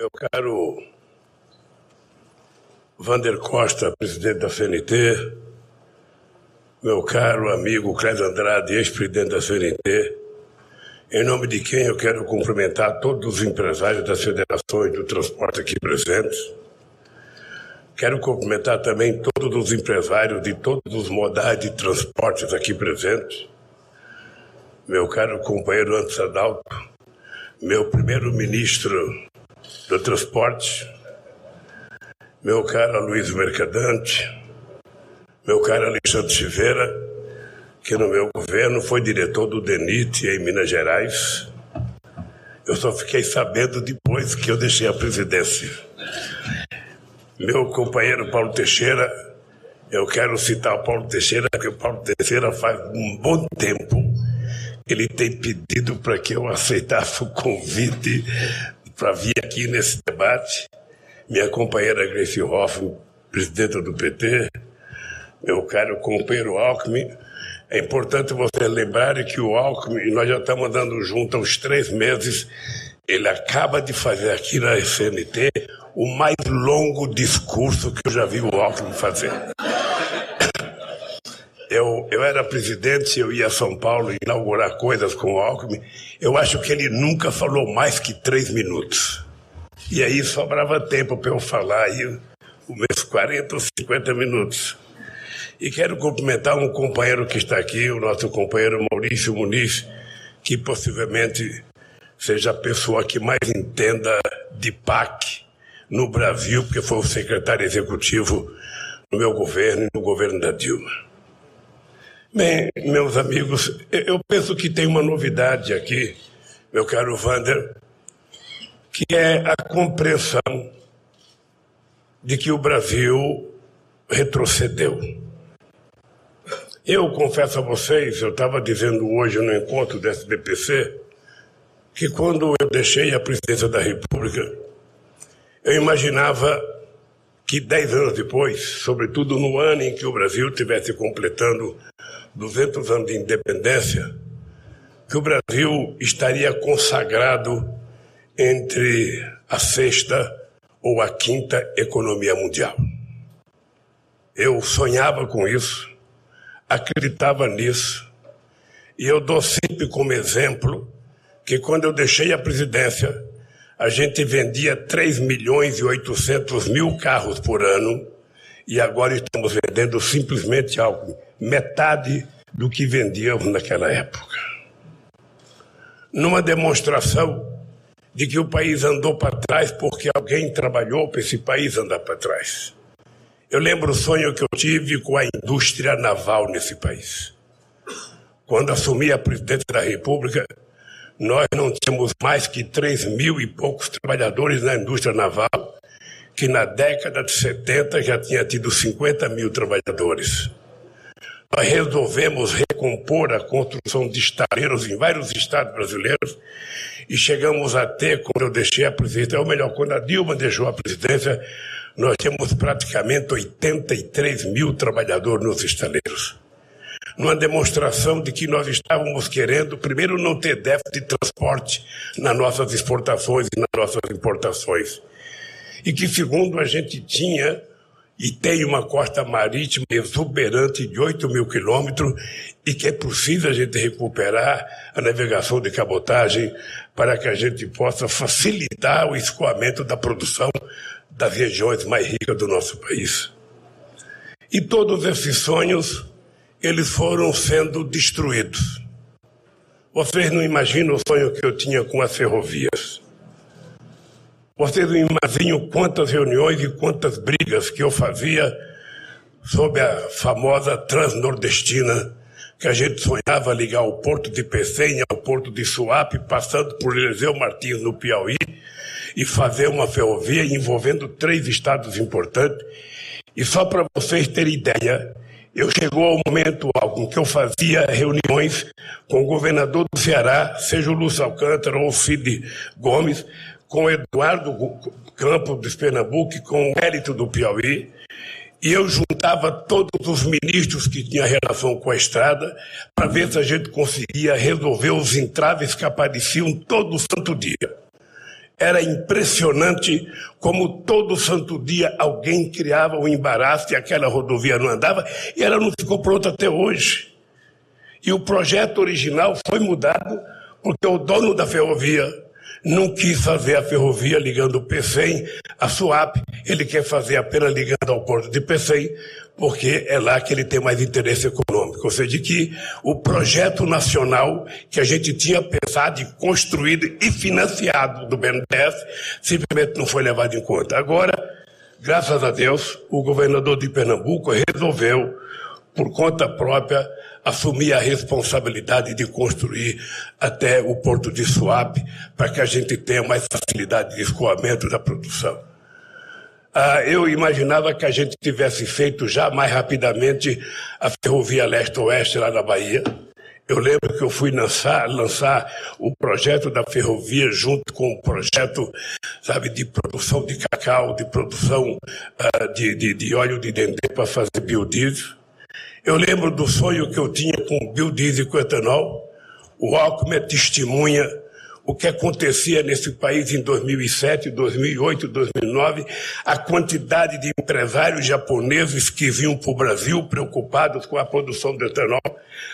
Meu caro Vander Costa, presidente da CNT, meu caro amigo Cléber Andrade, ex-presidente da CNT, em nome de quem eu quero cumprimentar todos os empresários das federações do transporte aqui presentes. Quero cumprimentar também todos os empresários de todos os modais de transportes aqui presentes. Meu caro companheiro Antes Adalto, meu primeiro-ministro do Transporte, meu caro Luiz Mercadante, meu caro Alexandre Silveira, que no meu governo foi diretor do DENIT em Minas Gerais. Eu só fiquei sabendo depois que eu deixei a presidência. Meu companheiro Paulo Teixeira, eu quero citar o Paulo Teixeira, porque o Paulo Teixeira faz um bom tempo ele tem pedido para que eu aceitasse o convite para vir aqui nesse debate. Minha companheira Grace Hoffman, presidenta do PT, meu caro companheiro Alckmin, é importante você lembrar que o Alckmin, nós já estamos andando junto há uns três meses, ele acaba de fazer aqui na SNT o mais longo discurso que eu já vi o Alckmin fazer. Eu, eu era presidente, eu ia a São Paulo inaugurar coisas com o Alckmin. Eu acho que ele nunca falou mais que três minutos. E aí sobrava tempo para eu falar aí, meus 40 ou 50 minutos. E quero cumprimentar um companheiro que está aqui, o nosso companheiro Maurício Muniz, que possivelmente seja a pessoa que mais entenda de PAC no Brasil, porque foi o secretário executivo no meu governo e no governo da Dilma. Bem, meus amigos, eu penso que tem uma novidade aqui, meu caro Vander, que é a compreensão de que o Brasil retrocedeu. Eu confesso a vocês, eu estava dizendo hoje no encontro do SBPC, que quando eu deixei a presidência da República, eu imaginava que dez anos depois, sobretudo no ano em que o Brasil estivesse completando 200 anos de independência, que o Brasil estaria consagrado entre a sexta ou a quinta economia mundial. Eu sonhava com isso, acreditava nisso. E eu dou sempre como exemplo que quando eu deixei a presidência, a gente vendia 3 milhões e 800 mil carros por ano e agora estamos vendendo simplesmente algo, metade do que vendíamos naquela época. Numa demonstração de que o país andou para trás porque alguém trabalhou para esse país andar para trás. Eu lembro o sonho que eu tive com a indústria naval nesse país. Quando assumi a presidência da República, nós não tínhamos mais que 3 mil e poucos trabalhadores na indústria naval, que na década de 70 já tinha tido 50 mil trabalhadores. Nós resolvemos recompor a construção de estaleiros em vários estados brasileiros e chegamos a ter, quando eu deixei a presidência, ou melhor, quando a Dilma deixou a presidência, nós tínhamos praticamente 83 mil trabalhadores nos estaleiros. Numa demonstração de que nós estávamos querendo, primeiro, não ter déficit de transporte nas nossas exportações e nas nossas importações. E que, segundo, a gente tinha e tem uma costa marítima exuberante de 8 mil quilômetros e que é possível a gente recuperar a navegação de cabotagem para que a gente possa facilitar o escoamento da produção das regiões mais ricas do nosso país. E todos esses sonhos, eles foram sendo destruídos. Vocês não imaginam o sonho que eu tinha com as ferrovias. Vocês não imaginam quantas reuniões e quantas brigas que eu fazia sobre a famosa Transnordestina, que a gente sonhava ligar o porto de Pecenha ao porto de Suape, passando por Eliseu Martins, no Piauí, e fazer uma ferrovia envolvendo três estados importantes. E só para vocês terem ideia, eu chegou ao momento em que eu fazia reuniões com o governador do Ceará, seja o Lúcio Alcântara ou o Cid Gomes, com Eduardo Campos de Pernambuco, com o Hélito do Piauí, e eu juntava todos os ministros que tinham relação com a estrada para ver se a gente conseguia resolver os entraves que apareciam todo santo dia. Era impressionante como todo santo dia alguém criava um embaraço e aquela rodovia não andava e ela não ficou pronta até hoje. E o projeto original foi mudado porque o dono da ferrovia não quis fazer a ferrovia ligando o Pecém a Suap, ele quer fazer apenas ligando ao porto de Pecém, porque é lá que ele tem mais interesse econômico. Ou seja, que o projeto nacional que a gente tinha pensado e construído e financiado do BNDES simplesmente não foi levado em conta. Agora, graças a Deus, o governador de Pernambuco resolveu, por conta própria, assumir a responsabilidade de construir até o porto de Suape para que a gente tenha mais facilidade de escoamento da produção. Ah, eu imaginava que a gente tivesse feito já mais rapidamente a ferrovia leste-oeste lá na Bahia. Eu lembro que eu fui lançar, lançar o projeto da ferrovia junto com o projeto, sabe, de produção de cacau, de produção ah, de, de, de, óleo de dendê para fazer biodiesel. Eu lembro do sonho que eu tinha com biodiesel e com etanol. O Alckmin é testemunha o que acontecia nesse país em 2007, 2008, 2009, a quantidade de empresários japoneses que vinham para o Brasil preocupados com a produção de etanol,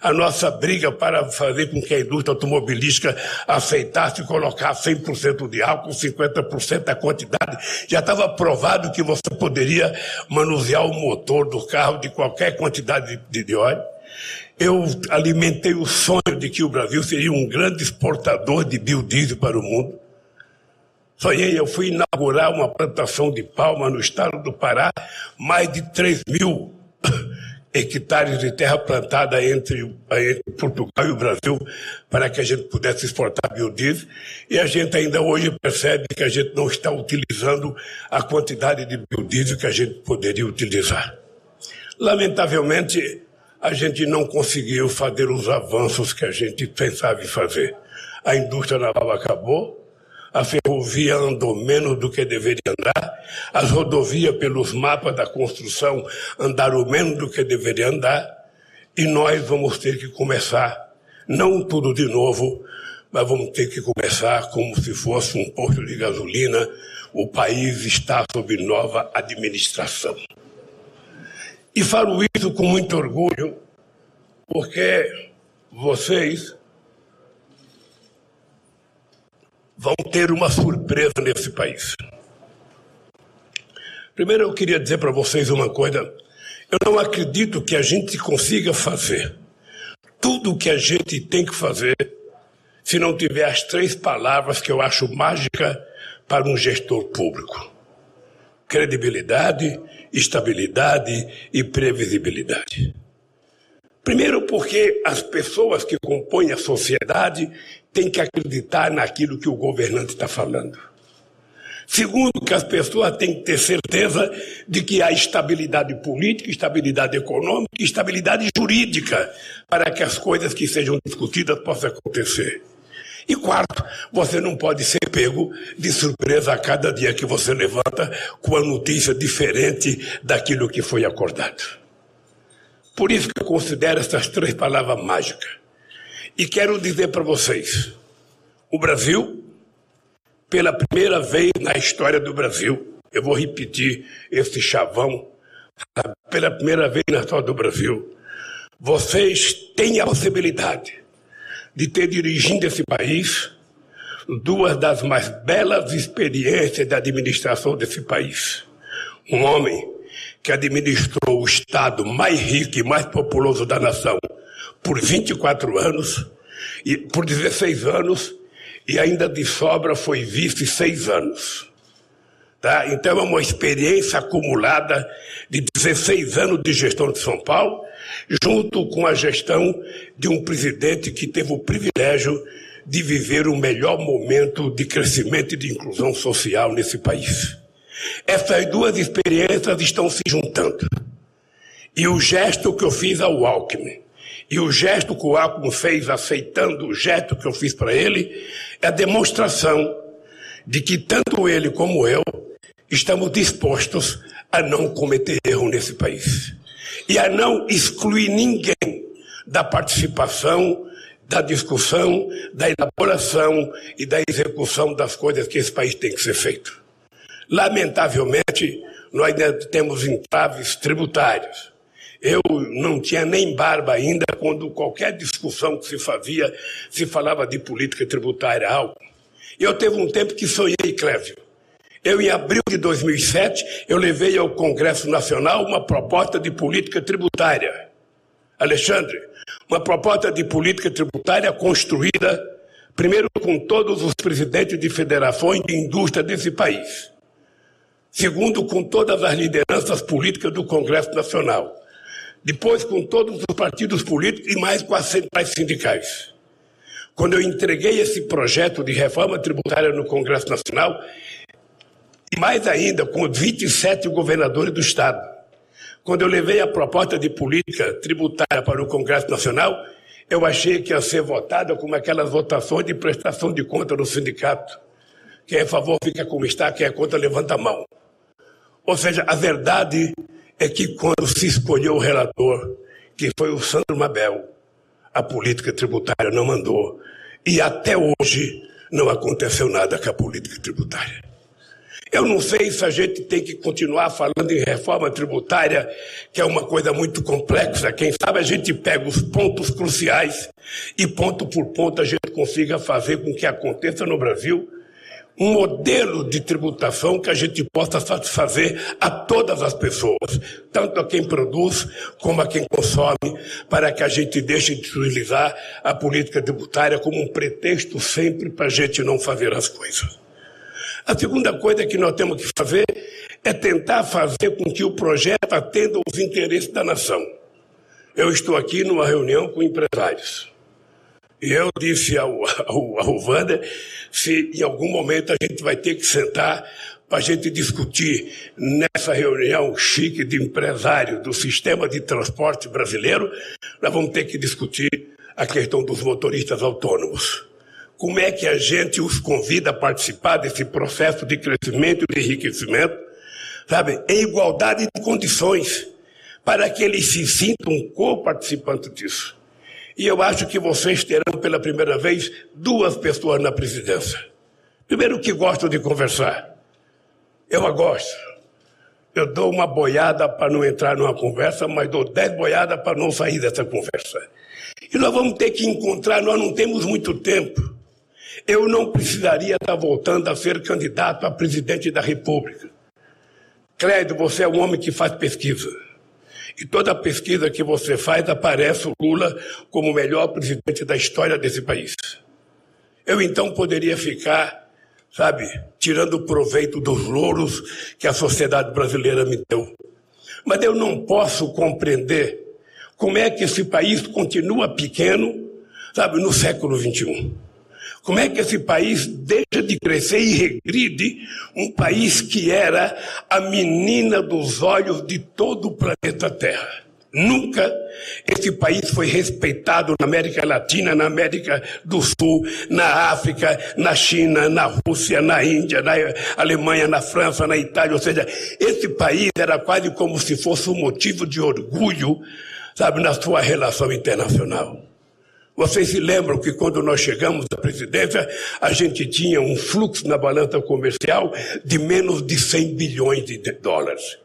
a nossa briga para fazer com que a indústria automobilística aceitasse colocar 100% de álcool, 50% da quantidade. Já estava provado que você poderia manusear o motor do carro de qualquer quantidade de, de óleo. Eu alimentei o sonho de que o Brasil seria um grande exportador de biodiesel para o mundo. Sonhei, eu fui inaugurar uma plantação de palma no estado do Pará, mais de 3 mil hectares de terra plantada entre, entre, Portugal e o Brasil para que a gente pudesse exportar biodiesel. E a gente ainda hoje percebe que a gente não está utilizando a quantidade de biodiesel que a gente poderia utilizar. Lamentavelmente, a gente não conseguiu fazer os avanços que a gente pensava em fazer. A indústria naval acabou, a ferrovia andou menos do que deveria andar, as rodovias, pelos mapas da construção, andaram menos do que deveria andar, e nós vamos ter que começar, não tudo de novo, mas vamos ter que começar como se fosse um posto de gasolina. O país está sob nova administração. E falo isso com muito orgulho, porque vocês vão ter uma surpresa nesse país. Primeiro, eu queria dizer para vocês uma coisa. Eu não acredito que a gente consiga fazer tudo o que a gente tem que fazer se não tiver as três palavras que eu acho mágica para um gestor público: credibilidade, estabilidade e previsibilidade. Primeiro, porque as pessoas que compõem a sociedade têm que acreditar naquilo que o governante está falando. Segundo, que as pessoas têm que ter certeza de que há estabilidade política, estabilidade econômica e estabilidade jurídica para que as coisas que sejam discutidas possam acontecer. E quarto, você não pode ser pego de surpresa a cada dia que você levanta com a notícia diferente daquilo que foi acordado. Por isso que eu considero essas três palavras mágicas. E quero dizer para vocês: o Brasil, pela primeira vez na história do Brasil, eu vou repetir esse chavão, pela primeira vez na história do Brasil, vocês têm a possibilidade de ter dirigindo esse país duas das mais belas experiências da administração desse país. Um homem que administrou o Estado mais rico e mais populoso da nação por 24 anos, e por 16 anos, e ainda de sobra foi vice seis anos. Tá? Então é uma experiência acumulada de 16 anos de gestão de São Paulo junto com a gestão de um presidente que teve o privilégio de viver o melhor momento de crescimento e de inclusão social nesse país. Essas duas experiências estão se juntando. E o gesto que eu fiz ao Alckmin e o gesto que o Alckmin fez aceitando o gesto que eu fiz para ele é a demonstração de que tanto ele como eu estamos dispostos a não cometer erro nesse país e a não excluir ninguém da participação da discussão, da elaboração e da execução das coisas que esse país tem que ser feito. Lamentavelmente, nós ainda temos entraves tributários. Eu não tinha nem barba ainda quando qualquer discussão que se fazia se falava de política tributária algo. Eu teve um tempo que sonhei, Clévio. Eu, em abril de 2007, eu levei ao Congresso Nacional uma proposta de política tributária. Alexandre, uma proposta de política tributária construída, primeiro, com todos os presidentes de federações de indústria desse país. Segundo, com todas as lideranças políticas do Congresso Nacional. Depois, com todos os partidos políticos e mais com as centrais sindicais. Quando eu entreguei esse projeto de reforma tributária no Congresso Nacional, mais ainda com os 27 governadores do Estado, quando eu levei a proposta de política tributária para o Congresso Nacional, eu achei que ia ser votada como aquelas votações de prestação de conta no sindicato. Quem é a favor fica como está, quem é contra levanta a mão. Ou seja, a verdade é que quando se escolheu o relator, que foi o Sandro Mabel, a política tributária não mandou. E até hoje não aconteceu nada com a política tributária. Eu não sei se a gente tem que continuar falando em reforma tributária, que é uma coisa muito complexa. Quem sabe a gente pega os pontos cruciais e ponto por ponto a gente consiga fazer com que aconteça no Brasil um modelo de tributação que a gente possa satisfazer a todas as pessoas, tanto a quem produz como a quem consome, para que a gente deixe de utilizar a política tributária como um pretexto sempre para a gente não fazer as coisas. A segunda coisa que nós temos que fazer é tentar fazer com que o projeto atenda os interesses da nação. Eu estou aqui numa reunião com empresários. E eu disse ao, ao, ao Wander se em algum momento a gente vai ter que sentar para a gente discutir nessa reunião chique de empresários do sistema de transporte brasileiro, nós vamos ter que discutir a questão dos motoristas autônomos. Como é que a gente os convida a participar desse processo de crescimento e de enriquecimento, sabe, em igualdade de condições, para que eles se sintam co-participantes disso. E eu acho que vocês terão pela primeira vez duas pessoas na presidência. Primeiro, que gostam de conversar. Eu a gosto. Eu dou uma boiada para não entrar numa conversa, mas dou dez boiadas para não sair dessa conversa. E nós vamos ter que encontrar, nós não temos muito tempo. Eu não precisaria estar voltando a ser candidato a presidente da República. Clédio, você é um homem que faz pesquisa. E toda pesquisa que você faz aparece o Lula como o melhor presidente da história desse país. Eu então poderia ficar, sabe, tirando proveito dos louros que a sociedade brasileira me deu. Mas eu não posso compreender como é que esse país continua pequeno, sabe, no século XXI. Como é que esse país deixa de crescer e regride um país que era a menina dos olhos de todo o planeta Terra? Nunca esse país foi respeitado na América Latina, na América do Sul, na África, na China, na Rússia, na Índia, na Alemanha, na França, na Itália. Ou seja, esse país era quase como se fosse um motivo de orgulho, sabe, na sua relação internacional. Vocês se lembram que quando nós chegamos à presidência, a gente tinha um fluxo na balança comercial de menos de 100 bilhões de dólares.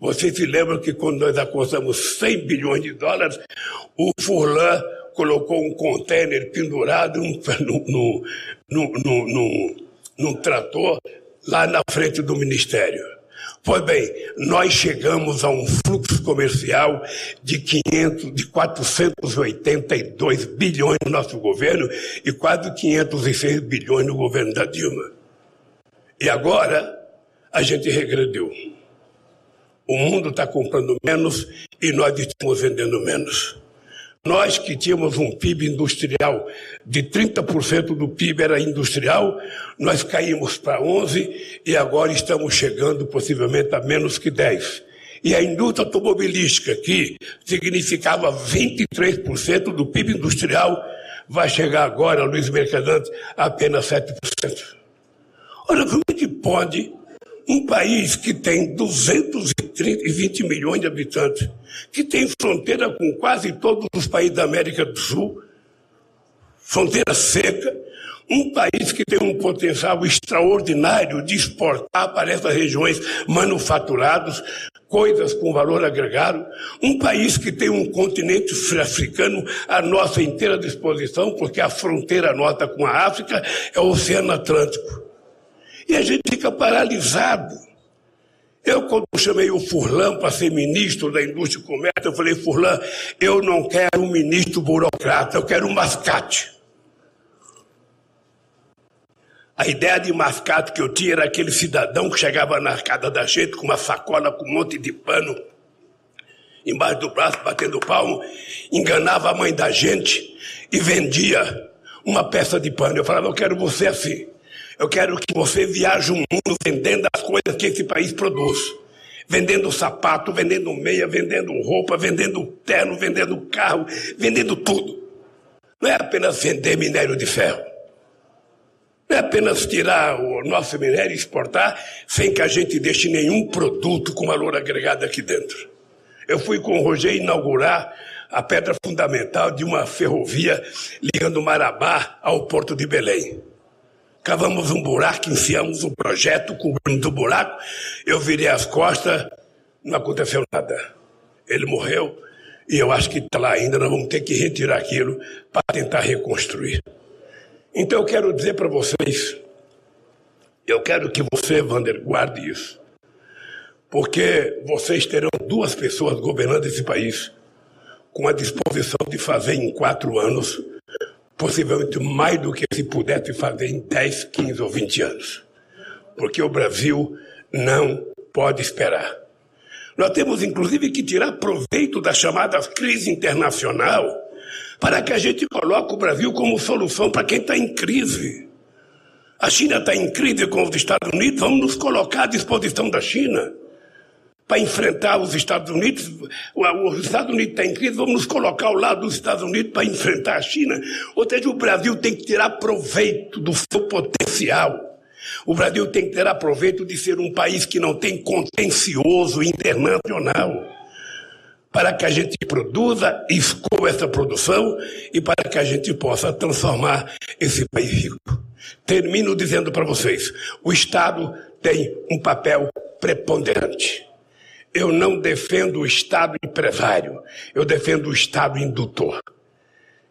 Vocês se lembram que quando nós acordamos 100 bilhões de dólares, o Furlan colocou um container pendurado no, no, num trator lá na frente do ministério. Pois bem, nós chegamos a um fluxo comercial de 500, de 482 bilhões no nosso governo e quase 506 bilhões no governo da Dilma. E agora a gente regrediu. O mundo está comprando menos e nós estamos vendendo menos. Nós que tínhamos um PIB industrial de 30% do PIB era industrial, nós caímos para 11 e agora estamos chegando possivelmente a menos que 10. E a indústria automobilística, que significava 23% do PIB industrial, vai chegar agora, Luiz Mercadante, a apenas 7%. Olha, como é que pode um país que tem 220 milhões de habitantes, que tem fronteira com quase todos os países da América do Sul, fronteira seca, um país que tem um potencial extraordinário de exportar para essas regiões manufaturados, coisas com valor agregado, um país que tem um continente africano à nossa inteira disposição, porque a fronteira nossa com a África é o Oceano Atlântico. E a gente fica paralisado. Eu, quando chamei o Furlan para ser ministro da Indústria e Comércio, eu falei, Furlan, eu não quero um ministro burocrata, eu quero um mascate. A ideia de mascate que eu tinha era aquele cidadão que chegava na arcada da gente com uma sacola com um monte de pano embaixo do braço, batendo palmo, enganava a mãe da gente e vendia uma peça de pano. Eu falava, eu quero você assim. Eu quero que você viaje o mundo vendendo as coisas que esse país produz. Vendendo sapato, vendendo meia, vendendo roupa, vendendo terno, vendendo carro, vendendo tudo. Não é apenas vender minério de ferro. Não é apenas tirar o nosso minério e exportar sem que a gente deixe nenhum produto com valor agregado aqui dentro. Eu fui com o Rogério inaugurar a pedra fundamental de uma ferrovia ligando Marabá ao Porto de Belém. Cavamos um buraco, enfiamos um projeto, cobrimos o buraco, eu virei as costas, não aconteceu nada. Ele morreu e eu acho que está lá ainda, nós vamos ter que retirar aquilo para tentar reconstruir. Então eu quero dizer para vocês, eu quero que você, Vander, guarde isso. Porque vocês terão duas pessoas governando esse país com a disposição de fazer em quatro anos, possivelmente mais do que se pudesse fazer em 10, 15 ou 20 anos. Porque o Brasil não pode esperar. Nós temos, inclusive, que tirar proveito da chamada crise internacional para que a gente coloque o Brasil como solução para quem está em crise. A China está em crise com os Estados Unidos, vamos nos colocar à disposição da China para enfrentar os Estados Unidos. Os Estados Unidos estão tá em crise, vamos nos colocar ao lado dos Estados Unidos para enfrentar a China. Ou seja, o Brasil tem que tirar proveito do seu potencial. O Brasil tem que tirar proveito de ser um país que não tem contencioso internacional para que a gente produza, escoa essa produção e para que a gente possa transformar esse país rico. Termino dizendo para vocês: o Estado tem um papel preponderante. Eu não defendo o Estado empresário, eu defendo o Estado indutor.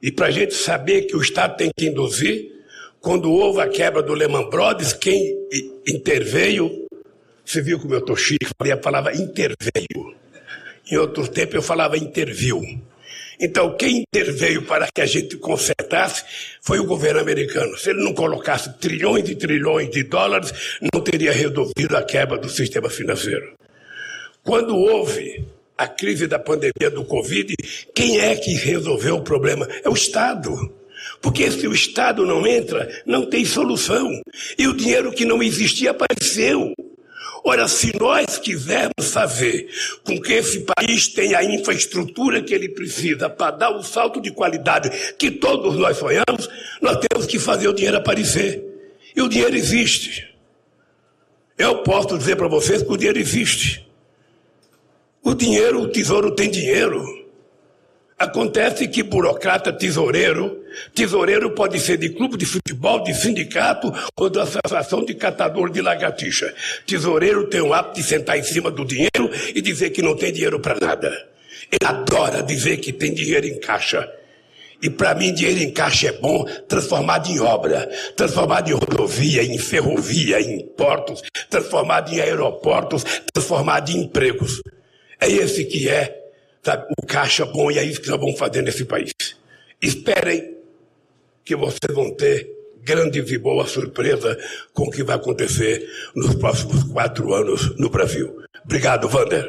E para a gente saber que o Estado tem que induzir, quando houve a quebra do Lehman Brothers, quem interveio, você viu como eu estou chique, falei a palavra interveio em outro tempo eu falava interviu. Então, quem interveio para que a gente consertasse foi o governo americano. Se ele não colocasse trilhões e trilhões de dólares, não teria resolvido a quebra do sistema financeiro. Quando houve a crise da pandemia do Covid, quem é que resolveu o problema? É o Estado. Porque se o Estado não entra, não tem solução. E o dinheiro que não existia apareceu. Ora, se nós quisermos fazer com que esse país tenha a infraestrutura que ele precisa para dar o salto de qualidade que todos nós sonhamos, nós temos que fazer o dinheiro aparecer. E o dinheiro existe. Eu posso dizer para vocês que o dinheiro existe. O dinheiro, o tesouro tem dinheiro. Acontece que burocrata, tesoureiro, tesoureiro pode ser de clube de futebol, de sindicato ou da associação de catador de lagartixa. Tesoureiro tem o hábito de sentar em cima do dinheiro e dizer que não tem dinheiro para nada. Ele adora dizer que tem dinheiro em caixa. E para mim, dinheiro em caixa é bom transformado em obra, transformado em rodovia, em ferrovia, em portos, transformado em aeroportos, transformado em empregos. É esse que é sabe, o caixa bom e é isso que nós vamos fazer nesse país. Esperem que vocês vão ter grande e boa surpresa com o que vai acontecer nos próximos quatro anos no Brasil. Obrigado, Wander.